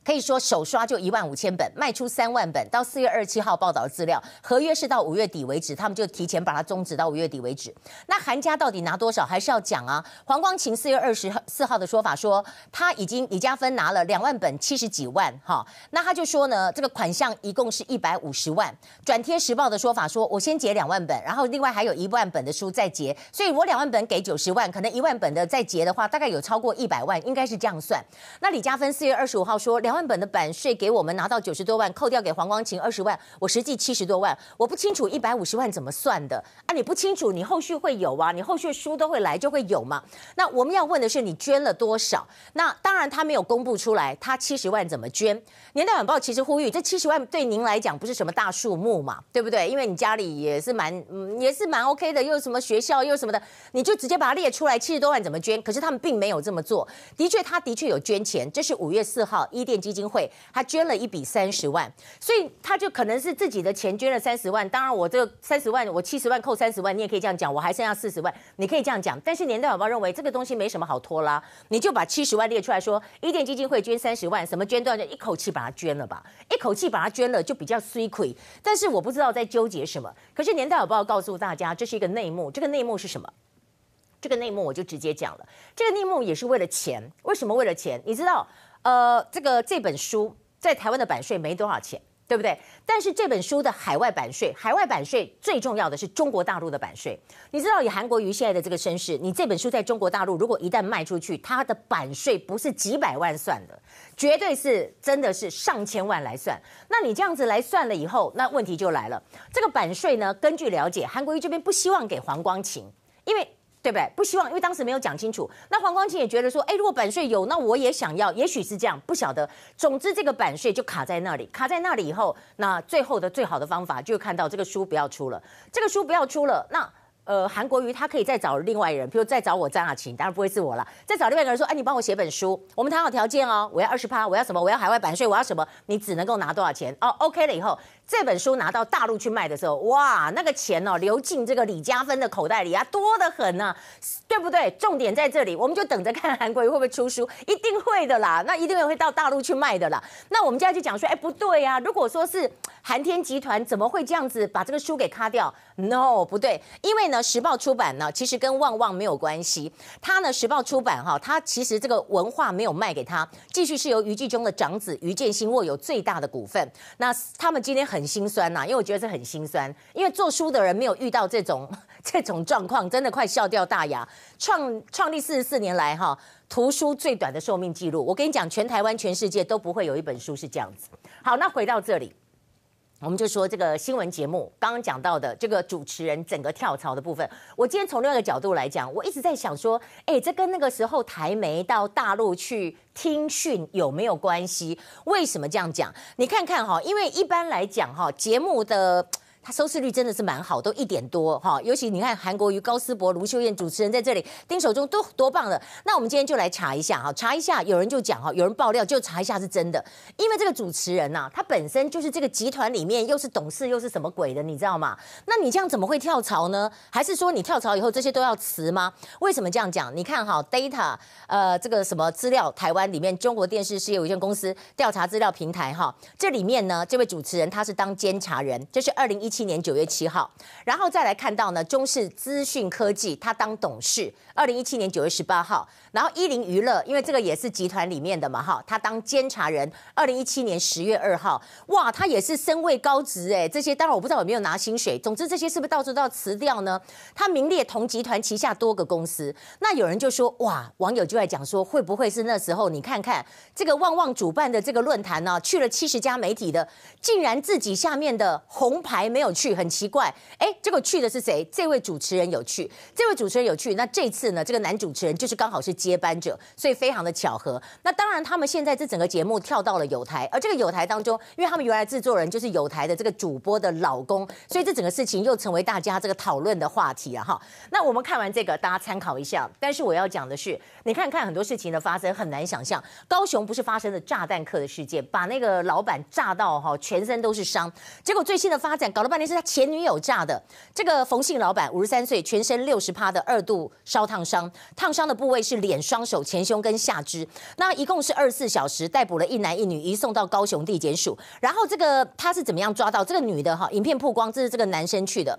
A: 可以说首刷就一万五千本，卖出三万本。到四月二十七号报道的资料，合约是到五月底为止，他们就提前把它终止到五月底为止。那韩家到底拿多少，还是要讲啊？黄光芹四月二十四号的说法说，他已经李家芬拿了两万本，七十几万哈。那他就说呢，这个款项一共是一百五十万。转贴时报的说法说，我先结两万本，然后另外还有一万本的书再结，所以我两万本给九十万，可能一万本的再结的话，大概有超过一百万，应该是这样算。那李家芬四月二十五号说两。万本的版税给我们拿到九十多万，扣掉给黄光芹二十万，我实际七十多万，我不清楚一百五十万怎么算的啊？你不清楚，你后续会有啊？你后续书都会来就会有嘛？那我们要问的是你捐了多少？那当然他没有公布出来，他七十万怎么捐？年代晚报其实呼吁，这七十万对您来讲不是什么大数目嘛，对不对？因为你家里也是蛮嗯也是蛮 OK 的，又什么学校又什么的，你就直接把它列出来，七十多万怎么捐？可是他们并没有这么做。的确，他的确有捐钱，这是五月四号伊甸基金会，他捐了一笔三十万，所以他就可能是自己的钱捐了三十万。当然，我这个三十万，我七十万扣三十万，你也可以这样讲，我还剩下四十万，你可以这样讲。但是年代晚报认为这个东西没什么好拖拉，你就把七十万列出来说，伊甸基金会捐三十万，什么捐断就一口气把它捐了吧，一口气把它捐了就比较衰亏。但是我不知道在纠结什么。可是年代晚报告诉大家，这是一个内幕，这个内幕是什么？这个内幕我就直接讲了，这个内幕也是为了钱。为什么为了钱？你知道，呃，这个这本书在台湾的版税没多少钱，对不对？但是这本书的海外版税，海外版税最重要的是中国大陆的版税。你知道，以韩国瑜现在的这个身世，你这本书在中国大陆如果一旦卖出去，它的版税不是几百万算的，绝对是真的是上千万来算。那你这样子来算了以后，那问题就来了。这个版税呢，根据了解，韩国瑜这边不希望给黄光芹，因为。对不对？不希望，因为当时没有讲清楚。那黄光芹也觉得说，哎，如果版税有，那我也想要，也许是这样，不晓得。总之，这个版税就卡在那里，卡在那里以后，那最后的最好的方法就看到这个书不要出了，这个书不要出了，那。呃，韩国瑜他可以再找另外一人，比如再找我张亚勤，当然不会是我了。再找另外一个人说，哎，你帮我写本书，我们谈好条件哦，我要二十趴，我要什么？我要海外版税，我要什么？你只能够拿多少钱？哦，OK 了以后，这本书拿到大陆去卖的时候，哇，那个钱哦，流进这个李嘉芬的口袋里啊，多得很呢、啊，对不对？重点在这里，我们就等着看韩国瑜会不会出书，一定会的啦，那一定会到大陆去卖的啦。那我们现在就讲说，哎，不对呀、啊，如果说是韩天集团，怎么会这样子把这个书给卡掉？No，不对，因为呢，时报出版。呢其实跟旺旺没有关系，他呢，时报出版哈，他其实这个文化没有卖给他，继续是由余纪中的长子余建新握有最大的股份。那他们今天很很心酸呐，因为我觉得这很心酸，因为做书的人没有遇到这种 这种状况，真的快笑掉大牙。创创立四十四年来哈，图书最短的寿命记录，我跟你讲，全台湾、全世界都不会有一本书是这样子。好，那回到这里。我们就说这个新闻节目刚刚讲到的这个主持人整个跳槽的部分，我今天从另外一个角度来讲，我一直在想说，哎，这跟那个时候台媒到大陆去听训有没有关系？为什么这样讲？你看看哈，因为一般来讲哈，节目的。收视率真的是蛮好，都一点多哈。尤其你看韩国瑜、高思博、卢秀燕主持人在这里，丁守中都多棒的。那我们今天就来查一下哈，查一下，有人就讲哈，有人爆料就查一下是真的。因为这个主持人呐，他本身就是这个集团里面又是董事又是什么鬼的，你知道吗？那你这样怎么会跳槽呢？还是说你跳槽以后这些都要辞吗？为什么这样讲？你看哈，Data 呃这个什么资料，台湾里面中国电视事业有限公司调查资料平台哈，这里面呢，这位主持人他是当监察人，这是二零一七。七年九月七号，然后再来看到呢，中视资讯科技他当董事，二零一七年九月十八号，然后一零娱乐，因为这个也是集团里面的嘛，哈，他当监察人，二零一七年十月二号，哇，他也是身位高职哎，这些当然我不知道有没有拿薪水，总之这些是不是到时候都要辞掉呢？他名列同集团旗下多个公司，那有人就说哇，网友就在讲说，会不会是那时候你看看这个旺旺主办的这个论坛呢，去了七十家媒体的，竟然自己下面的红牌没有。有去很奇怪，哎，结果去的是谁？这位主持人有去，这位主持人有去。那这次呢？这个男主持人就是刚好是接班者，所以非常的巧合。那当然，他们现在这整个节目跳到了友台，而这个友台当中，因为他们原来制作人就是友台的这个主播的老公，所以这整个事情又成为大家这个讨论的话题了哈。那我们看完这个，大家参考一下。但是我要讲的是，你看看很多事情的发生，很难想象，高雄不是发生了炸弹客的事件，把那个老板炸到哈全身都是伤，结果最新的发展搞了半天。是他前女友嫁的。这个冯姓老板五十三岁，全身六十趴的二度烧烫伤，烫伤的部位是脸、双手、前胸跟下肢。那一共是二十四小时逮捕了一男一女，移送到高雄地检署。然后这个他是怎么样抓到这个女的？哈，影片曝光，这是这个男生去的。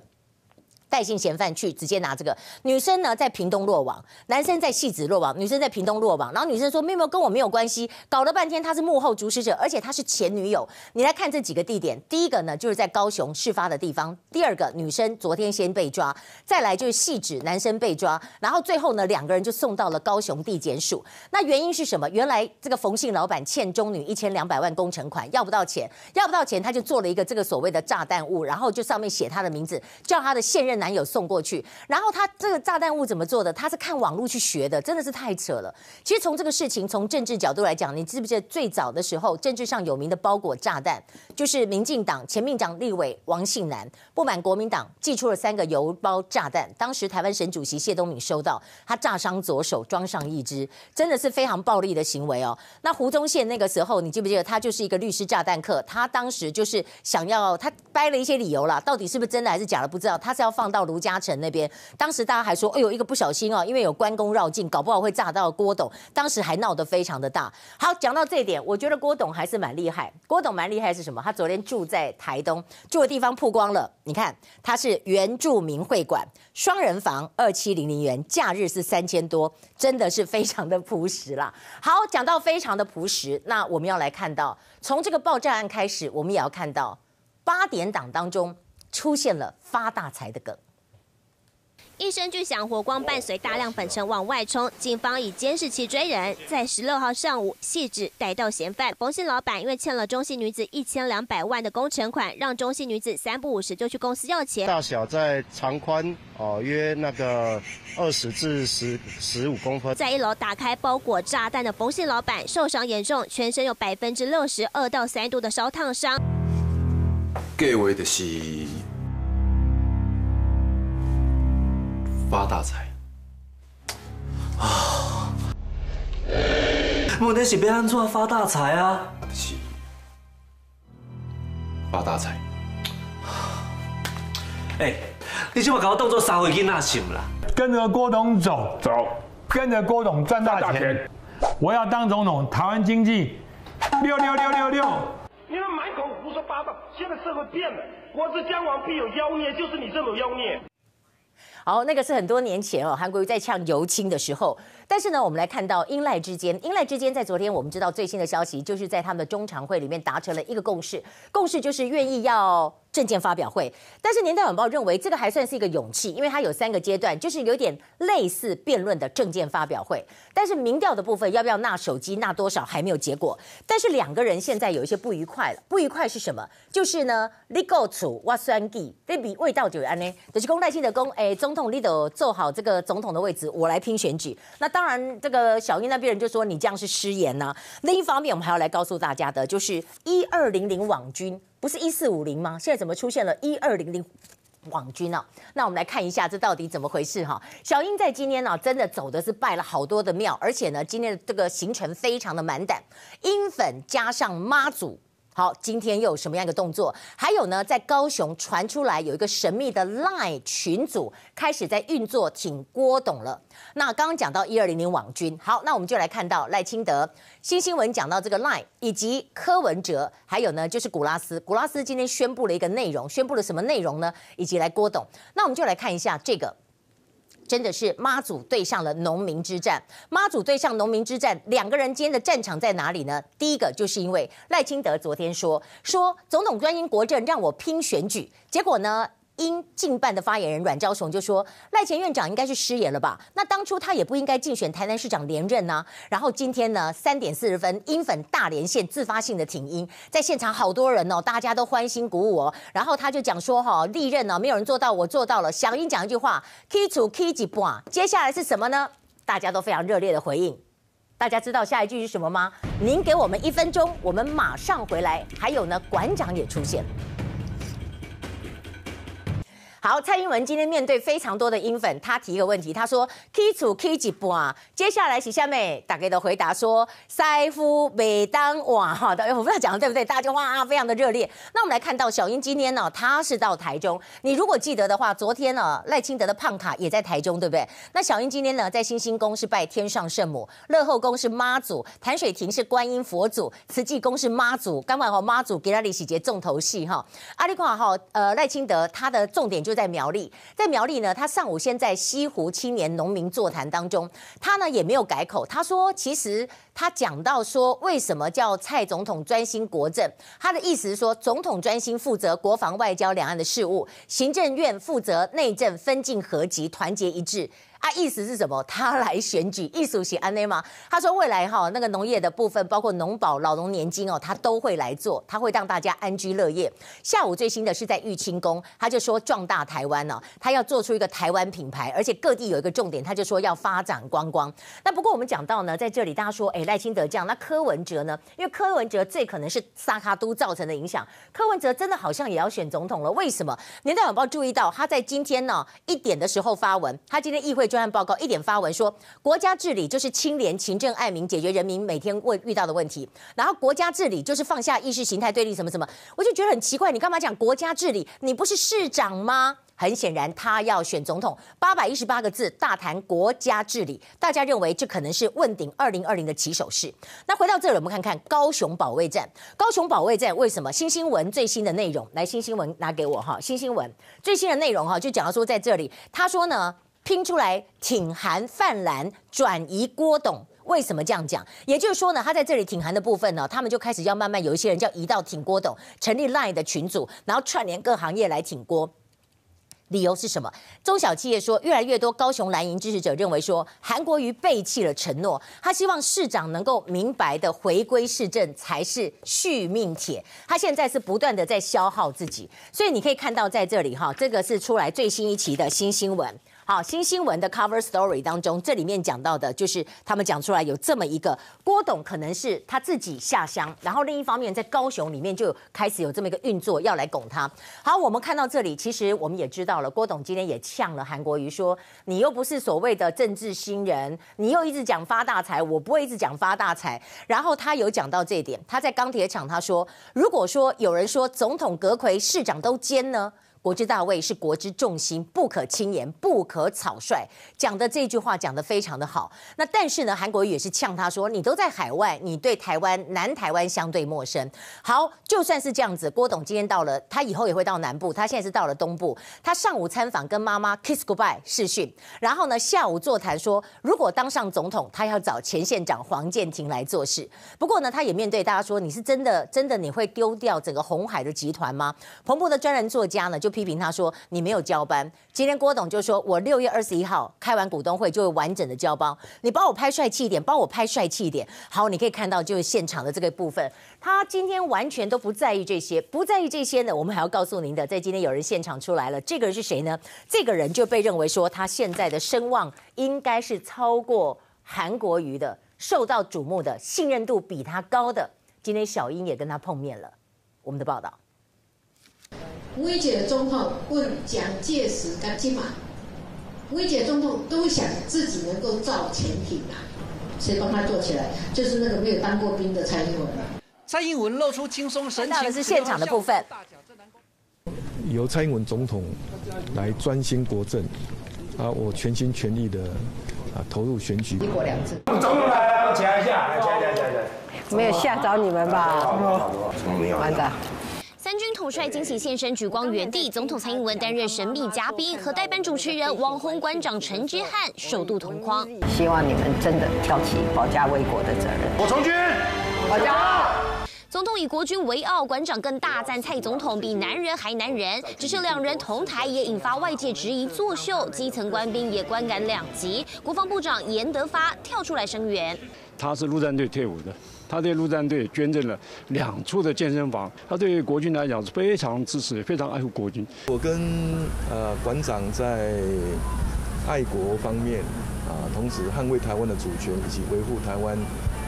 A: 带性嫌犯去直接拿这个女生呢，在屏东落网，男生在戏子落网，女生在屏东落网。然后女生说没有，跟我没有关系，搞了半天他是幕后主使者，而且他是前女友。你来看这几个地点，第一个呢就是在高雄事发的地方，第二个女生昨天先被抓，再来就是戏子男生被抓，然后最后呢两个人就送到了高雄地检署。那原因是什么？原来这个冯姓老板欠中女一千两百万工程款，要不到钱，要不到钱他就做了一个这个所谓的炸弹物，然后就上面写他的名字，叫他的现任。男友送过去。然后他这个炸弹物怎么做的？他是看网络去学的，真的是太扯了。其实从这个事情，从政治角度来讲，你记不记得最早的时候，政治上有名的包裹炸弹，就是民进党前民长立委王信南不满国民党寄出了三个邮包炸弹，当时台湾省主席谢东闵收到，他炸伤左手，装上一支，真的是非常暴力的行为哦。那胡宗宪那个时候，你记不记得他就是一个律师炸弹客？他当时就是想要他掰了一些理由啦，到底是不是真的还是假的不知道。他是要放到卢嘉诚那边，当时大家还说，哎呦，一个不小心哦，因为有关公绕境，搞不好会炸到郭董。当时还闹得非常的大。好，讲到这一点，我觉得郭董还是蛮厉害。郭董蛮厉害是什么？他昨天住在台东，住的地方曝光了。你看，他是原住民会馆，双人房，二七零零元，假日是三千多，真的是非常的朴实啦。好，讲到非常的朴实，那我们要来看到，从这个爆炸案开始，我们也要看到八点档当中出现了发大财的梗。
M: 一声巨响，火光伴随大量粉尘往外冲，警方以监视器追人，在十六号上午细致逮到嫌犯。冯姓老板因为欠了中信女子一千两百万的工程款，让中信女子三不五时就去公司要钱。
N: 大小在长宽哦约那个二十至十十五公分。
M: 在一楼打开包裹炸弹的冯姓老板受伤严重，全身有百分之六十二到三度的烧烫伤。
O: 计划就是。发大财啊！
P: 问题是要安怎发大财啊？
O: 是发大财。
P: 哎、欸，你这么搞我动作三回去那行啦？
J: 跟着郭董走走，跟着郭董赚大钱。我要当总统，台湾经济六六六六六。
Q: 你们满口胡说八道，现在社会变了，国之将亡必有妖孽，就是你这种妖孽。
A: 好，那个是很多年前哦，韩国瑜在呛尤青的时候。但是呢，我们来看到英赖之间，英赖之间在昨天我们知道最新的消息，就是在他们的中常会里面达成了一个共识，共识就是愿意要政见发表会。但是年代晚报认为这个还算是一个勇气，因为它有三个阶段，就是有点类似辩论的政见发表会。但是民调的部分要不要纳手机，纳多少还没有结果。但是两个人现在有一些不愉快了，不愉快是什么？就是呢，你够处我算计，这比味道就安呢，就是公赖清德公，哎，总统你得做好这个总统的位置，我来拼选举。那当然，这个小英那边人就说你这样是失言呐、另一方面，我们还要来告诉大家的，就是一二零零网军不是一四五零吗？现在怎么出现了一二零零网军、啊？那我们来看一下这到底怎么回事哈。小英在今天呢，真的走的是拜了好多的庙，而且呢，今天的这个行程非常的满胆，英粉加上妈祖。好，今天又有什么样一个动作？还有呢，在高雄传出来有一个神秘的 LINE 群组开始在运作，挺郭董了。那刚刚讲到一二零零网军，好，那我们就来看到赖清德新新闻讲到这个 LINE，以及柯文哲，还有呢就是古拉斯，古拉斯今天宣布了一个内容，宣布了什么内容呢？以及来郭董，那我们就来看一下这个。真的是妈祖对上了农民之战，妈祖对上农民之战，两个人间的战场在哪里呢？第一个就是因为赖清德昨天说说总统专英国政让我拼选举，结果呢？英进办的发言人阮昭雄就说：“赖前院长应该是失言了吧？那当初他也不应该竞选台南市长连任呢、然后今天呢，三点四十分，英粉大连线自发性的挺英，在现场好多人哦，大家都欢欣鼓舞哦。然后他就讲说：哈，历任呢，没有人做到，我做到了。小英讲一句话，key to key 几波，接下来是什么呢？大家都非常热烈的回应。大家知道下一句是什么吗？您给我们一分钟，我们马上回来。还有呢，馆长也出现。”好，蔡英文今天面对非常多的英粉，他提一个问题，他说：“Key to key 几波啊？”接下来是下面大概的回答说：“塞夫每当哇哈，我不知道讲的对不对？大家就哇非常的热烈。那我们来看到小英今天呢，他是到台中。你如果记得的话，昨天呢赖清德的胖卡也在台中，对不对？那小英今天呢在新兴宫是拜天上圣母，乐后宫是妈祖，潭水亭是观音佛祖，慈济宫是妈祖。刚好妈祖给他里洗劫重头戏哈。阿里卡哈呃赖清德他的重点就。就在苗栗，在苗栗呢，他上午先在西湖青年农民座谈当中，他呢也没有改口，他说其实他讲到说为什么叫蔡总统专心国政，他的意思是说总统专心负责国防外交两岸的事务，行政院负责内政分进合集团结一致。啊，意思是什么？他来选举，意思是安内吗？他说未来哈那个农业的部分，包括农保、老农年金哦，他都会来做，他会让大家安居乐业。下午最新的是在玉清宫，他就说壮大台湾呢，他要做出一个台湾品牌，而且各地有一个重点，他就说要发展观光。那不过我们讲到呢，在这里大家说，哎，赖清德这样，那柯文哲呢？因为柯文哲最可能是萨卡都造成的影响，柯文哲真的好像也要选总统了。为什么？年代晚报注意到他在今天呢一点的时候发文，他今天议会。专案报告一点发文说，国家治理就是清廉、勤政、爱民，解决人民每天问遇到的问题。然后国家治理就是放下意识形态对立，什么什么，我就觉得很奇怪，你干嘛讲国家治理？你不是市长吗？很显然，他要选总统，八百一十八个字大谈国家治理，大家认为这可能是问鼎二零二零的起手式。那回到这里，我们看看高雄保卫战。高雄保卫战为什么？新新闻最新的内容，来，新新闻拿给我哈。新新闻最新的内容哈，就讲到说，在这里他说呢。拼出来挺韩泛蓝转移郭董，为什么这样讲？也就是说呢，他在这里挺韩的部分呢，他们就开始要慢慢有一些人叫移到挺郭董，成立 LINE 的群组，然后串联各行业来挺郭。理由是什么？中小企业说，越来越多高雄蓝营支持者认为说，韩国瑜背弃了承诺，他希望市长能够明白的回归市政才是续命帖。他现在是不断的在消耗自己，所以你可以看到在这里哈，这个是出来最新一期的新新闻。好，新新闻的 cover story 当中，这里面讲到的就是他们讲出来有这么一个郭董，可能是他自己下乡，然后另一方面在高雄里面就开始有这么一个运作要来拱他。好，我们看到这里，其实我们也知道了，郭董今天也呛了韩国瑜说，你又不是所谓的政治新人，你又一直讲发大财，我不会一直讲发大财。然后他有讲到这一点，他在钢铁厂他说，如果说有人说总统阁揆市长都奸呢？国之大位是国之重心，不可轻言，不可草率。讲的这句话讲得非常的好。那但是呢，韩国瑜也是呛他说：“你都在海外，你对台湾南台湾相对陌生。”好，就算是这样子，郭董今天到了，他以后也会到南部，他现在是到了东部。他上午参访，跟妈妈 kiss goodbye 视讯，然后呢，下午座谈说，如果当上总统，他要找前县长黄健庭来做事。不过呢，他也面对大家说：“你是真的真的你会丢掉整个红海的集团吗？”彭博的专栏作家呢就。批评他说，你没有交班。今天郭董就说，我六月二十一号开完股东会就会完整的交班。你帮我拍帅气一点，帮我拍帅气一点。好，你可以看到就是现场的这个部分，他今天完全都不在意这些，不在意这些呢。我们还要告诉您的，在今天有人现场出来了，这个人是谁呢？这个人就被认为说他现在的声望应该是超过韩国瑜的，受到瞩目的，信任度比他高的。今天小英也跟他碰面了。我们的报道。
R: 吴怡姐的总统问蒋介石跟金马，吴怡姐总统都想自己能够造潜艇啊，谁帮他做起来？就是那个没有当过兵的蔡英文。
S: 蔡英文露出轻松神情。
A: 看到的是现场的部分。
T: 由蔡英文总统来专心国政，啊，我全心全力的啊投入选举。
R: 一国两制。
Q: 总统来了，起来一下，起来起来起来。
U: 没有吓着你们吧？
Q: 没有。
U: 班长。
M: 三军统帅惊喜现身举光原地，总统蔡英文担任神秘嘉宾，和代班主持人网红馆长陈之汉首度同框。
U: 希望你们真的挑起保家卫国的责任。
Q: 我从军，保家。
M: 总统以国军为傲，馆长更大赞蔡总统比男人还男人。只是两人同台也引发外界质疑作秀，基层官兵也观感两极。国防部长严德发跳出来声援。
V: 他是陆战队退伍的。他对陆战队捐赠了两处的健身房，他对国军来讲是非常支持，非常爱护国军。
T: 我跟呃馆长在爱国方面啊，同时捍卫台湾的主权以及维护台湾。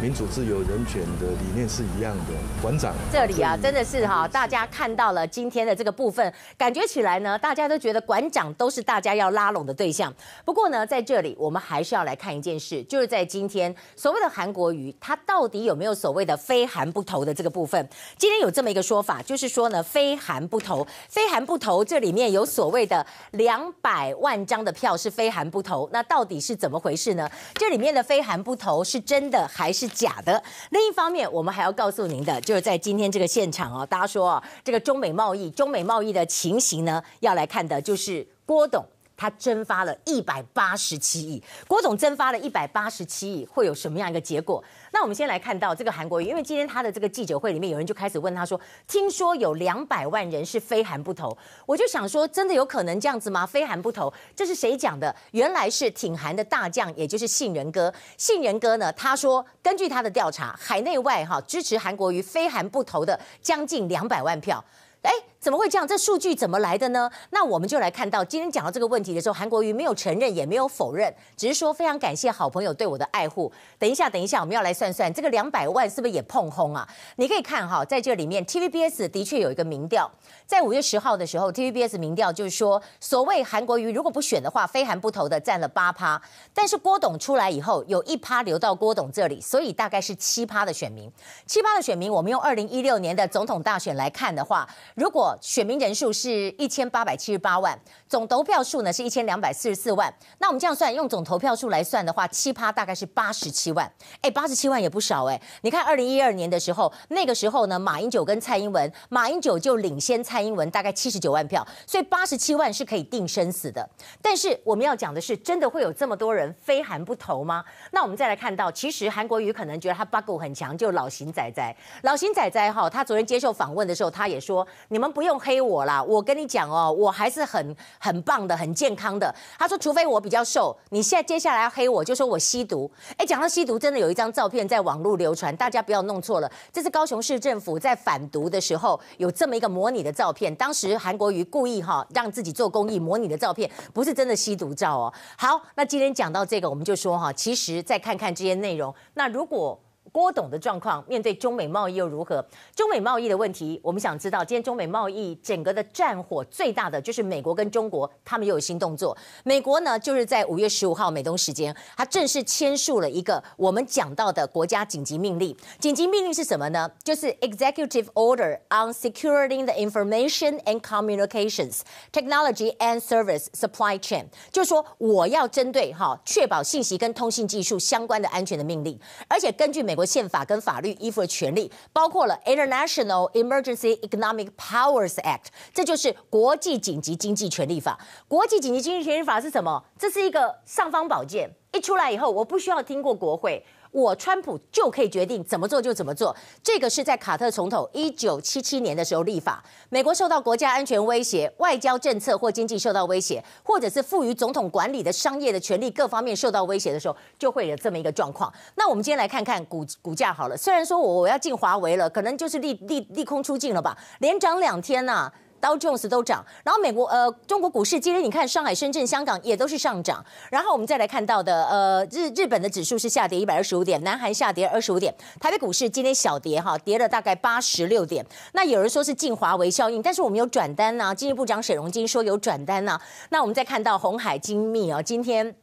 T: 民主、自由、人权的理念是一样的。馆长，
A: 这里啊，真的是哈，大家看到了今天的这个部分，感觉起来呢，大家都觉得馆长都是大家要拉拢的对象。不过呢，在这里我们还是要来看一件事，就是在今天所谓的韩国瑜，他到底有没有所谓的非韩不投的这个部分？今天有这么一个说法，就是说呢，非韩不投，非韩不投，这里面有所谓的两百万张的票是非韩不投，那到底是怎么回事呢？这里面的非韩不投是真的还是？假的。另一方面，我们还要告诉您的，就是在今天这个现场哦，大家说这个中美贸易、中美贸易的情形呢，要来看的就是郭董。他蒸发了一百八十七亿。郭总蒸发了一百八十七亿，会有什么样一个结果？那我们先来看到这个韩国瑜，因为今天他的这个记者会里面，有人就开始问他说：“听说有两百万人是非韩不投。”我就想说，真的有可能这样子吗？非韩不投，这是谁讲的？原来是挺韩的大将，也就是杏仁哥。杏仁哥呢，他说，根据他的调查，海内外哈支持韩国瑜非韩不投的将近两百万票。哎。怎么会这样？这数据怎么来的呢？那我们就来看到今天讲到这个问题的时候，韩国瑜没有承认，也没有否认，只是说非常感谢好朋友对我的爱护。等一下，等一下，我们要来算算这个两百万是不是也碰轰啊？你可以看哈，在这里面，TVBS 的确有一个民调，在五月十号的时候，TVBS 民调就是说，所谓韩国瑜如果不选的话，非韩不投的占了八趴，但是郭董出来以后，有一趴流到郭董这里，所以大概是七趴的选民。七趴的选民，我们用二零一六年的总统大选来看的话，如果选民人数是一千八百七十八万，总投票数呢是一千两百四十四万。那我们这样算，用总投票数来算的话，七趴大概是八十七万。哎，八十七万也不少哎。你看二零一二年的时候，那个时候呢，马英九跟蔡英文，马英九就领先蔡英文大概七十九万票，所以八十七万是可以定生死的。但是我们要讲的是，真的会有这么多人非韩不投吗？那我们再来看到，其实韩国瑜可能觉得他八股很强，就老型仔仔，老型仔仔哈，他昨天接受访问的时候，他也说，你们不不用黑。我啦，我跟你讲哦，我还是很很棒的，很健康的。他说，除非我比较瘦，你现在接下来要黑我，就说我吸毒。哎，讲到吸毒，真的有一张照片在网络流传，大家不要弄错了，这是高雄市政府在反毒的时候有这么一个模拟的照片。当时韩国瑜故意哈让自己做公益模拟的照片，不是真的吸毒照哦。好，那今天讲到这个，我们就说哈，其实再看看这些内容，那如果。郭董的状况，面对中美贸易又如何？中美贸易的问题，我们想知道，今天中美贸易整个的战火最大的就是美国跟中国，他们又有新动作。美国呢，就是在五月十五号美东时间，他正式签署了一个我们讲到的国家紧急命令。紧急命令是什么呢？就是 Executive Order on Securing the Information and Communications Technology and Service Supply Chain，就是说我要针对哈确保信息跟通信技术相关的安全的命令，而且根据美美国。宪法跟法律依附的权利，包括了 International Emergency Economic Powers Act，这就是国际紧急经济权利法。国际紧急经济权利法是什么？这是一个尚方宝剑，一出来以后，我不需要经过国会。我川普就可以决定怎么做就怎么做，这个是在卡特总统一九七七年的时候立法。美国受到国家安全威胁、外交政策或经济受到威胁，或者是赋予总统管理的商业的权利各方面受到威胁的时候，就会有这么一个状况。那我们今天来看看股股价好了，虽然说我我要进华为了，可能就是利利利空出尽了吧，连涨两天呐、道琼斯都涨，然后美国呃中国股市今天你看上海、深圳、香港也都是上涨，然后我们再来看到的呃日日本的指数是下跌一百二十五点，南韩下跌二十五点，台北股市今天小跌哈，跌了大概八十六点。那有人说是进华为效应，但是我们有转单呐、啊，经济部长沈荣金说有转单呐、那我们再看到红海精密啊，今天。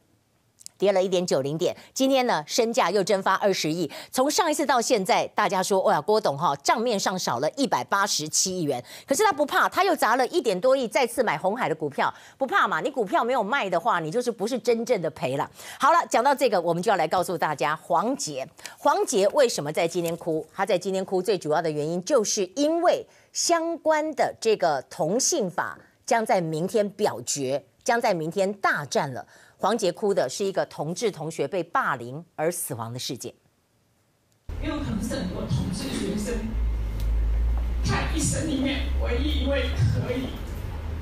A: 跌了一点九零点，今天呢，身价又蒸发二十亿。从上一次到现在，大家说，哇，郭董哈账面上少了一百八十七亿元，可是他不怕，他又砸了一点多亿，再次买红海的股票，不怕嘛？你股票没有卖的话，你就是不是真正的赔了。好了，讲到这个，我们就要来告诉大家，黄杰，黄杰为什么在今天哭？他在今天哭，最主要的原因就是因为相关的这个同性法将在明天表决，将在明天大战了。黄杰哭的是一个同志同学被霸凌而死亡的事件。
F: 因为可能是很多同志学生，他一生里面唯一一位可以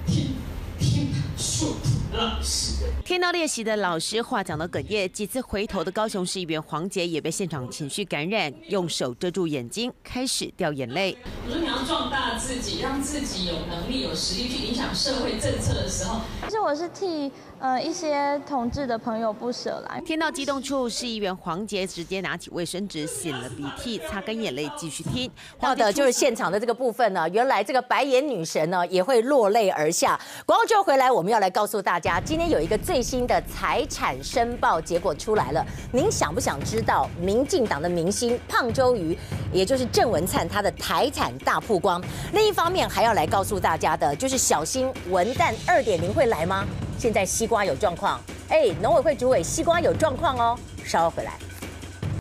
F: 听听说的老师。
W: 听到列席的老师话讲到哽咽，几次回头的高雄市议员黄杰也被现场情绪感染，用手遮住眼睛，开始掉眼泪。
F: 我说你要壮大自己，让自己有能力、有实力去影响社会政策的时候，
G: 其实我是替。呃，一些同志的朋友不舍来。
W: 听到激动处，市议员黄杰直接拿起卫生纸擤了鼻涕，擦干眼泪，继续听。
A: 到的就是现场的这个部分呢。原来这个白眼女神呢也会落泪而下。广告之后回来，我们要来告诉大家，今天有一个最新的财产申报结果出来了。您想不想知道民进党的明星胖周瑜，也就是郑文灿他的财产大曝光？另一方面还要来告诉大家的，就是小心文旦二点零会来吗？现在西瓜有状况，哎，农委会主委西瓜有状况哦，稍后回来。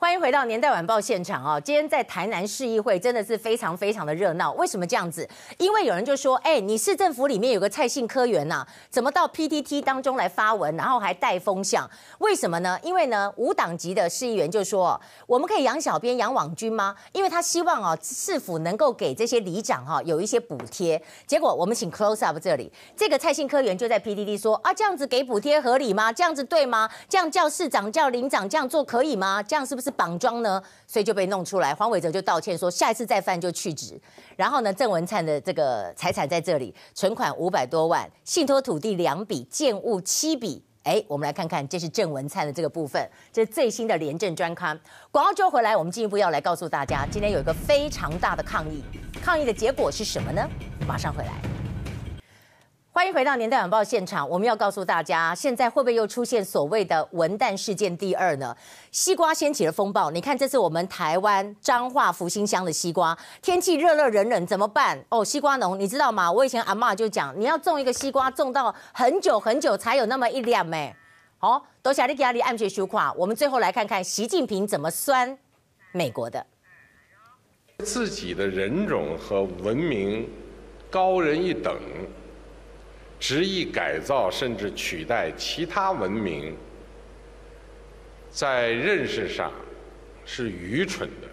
A: 欢迎回到年代晚报现场啊！今天在台南市议会真的是非常非常的热闹。为什么这样子？因为有人就说：“哎，你市政府里面有个蔡姓科员呐，怎么到 PTT 当中来发文，然后还带风向？为什么呢？因为呢，无党籍的市议员就说：我们可以养小编、养网军吗？因为他希望啊，市府能够给这些里长哈有一些补贴。结果我们请 close up 这里，这个蔡姓科员就在 PTT 说：啊，这样子给补贴合理吗？这样子对吗？这样叫市长、叫邻长这样做可以吗？这样是不是？”绑桩呢，所以就被弄出来。黄伟哲就道歉说，下一次再犯就去职。然后呢，郑文灿的这个财产在这里，存款五百多万，信托土地两笔，建物七笔。哎，我们来看看，这是郑文灿的这个部分，这是最新的廉政专刊。广告之后回来，我们进一步要来告诉大家，今天有一个非常大的抗议，抗议的结果是什么呢？马上回来。欢迎回到《年代晚报》现场。我们要告诉大家，现在会不会又出现所谓的“文旦事件”第二呢？西瓜掀起了风暴。你看，这是我们台湾彰化福兴乡的西瓜。天气热热冷冷，怎么办？哦，西瓜农，你知道吗？我以前阿妈就讲，你要种一个西瓜，种到很久很久才有那么一两枚。好、哦，多谢你给阿里安全修垮。我们最后来看看习近平怎么酸美国的。
X: 自己的人种和文明高人一等。执意改造甚至取代其他文明，在认识上是愚蠢的，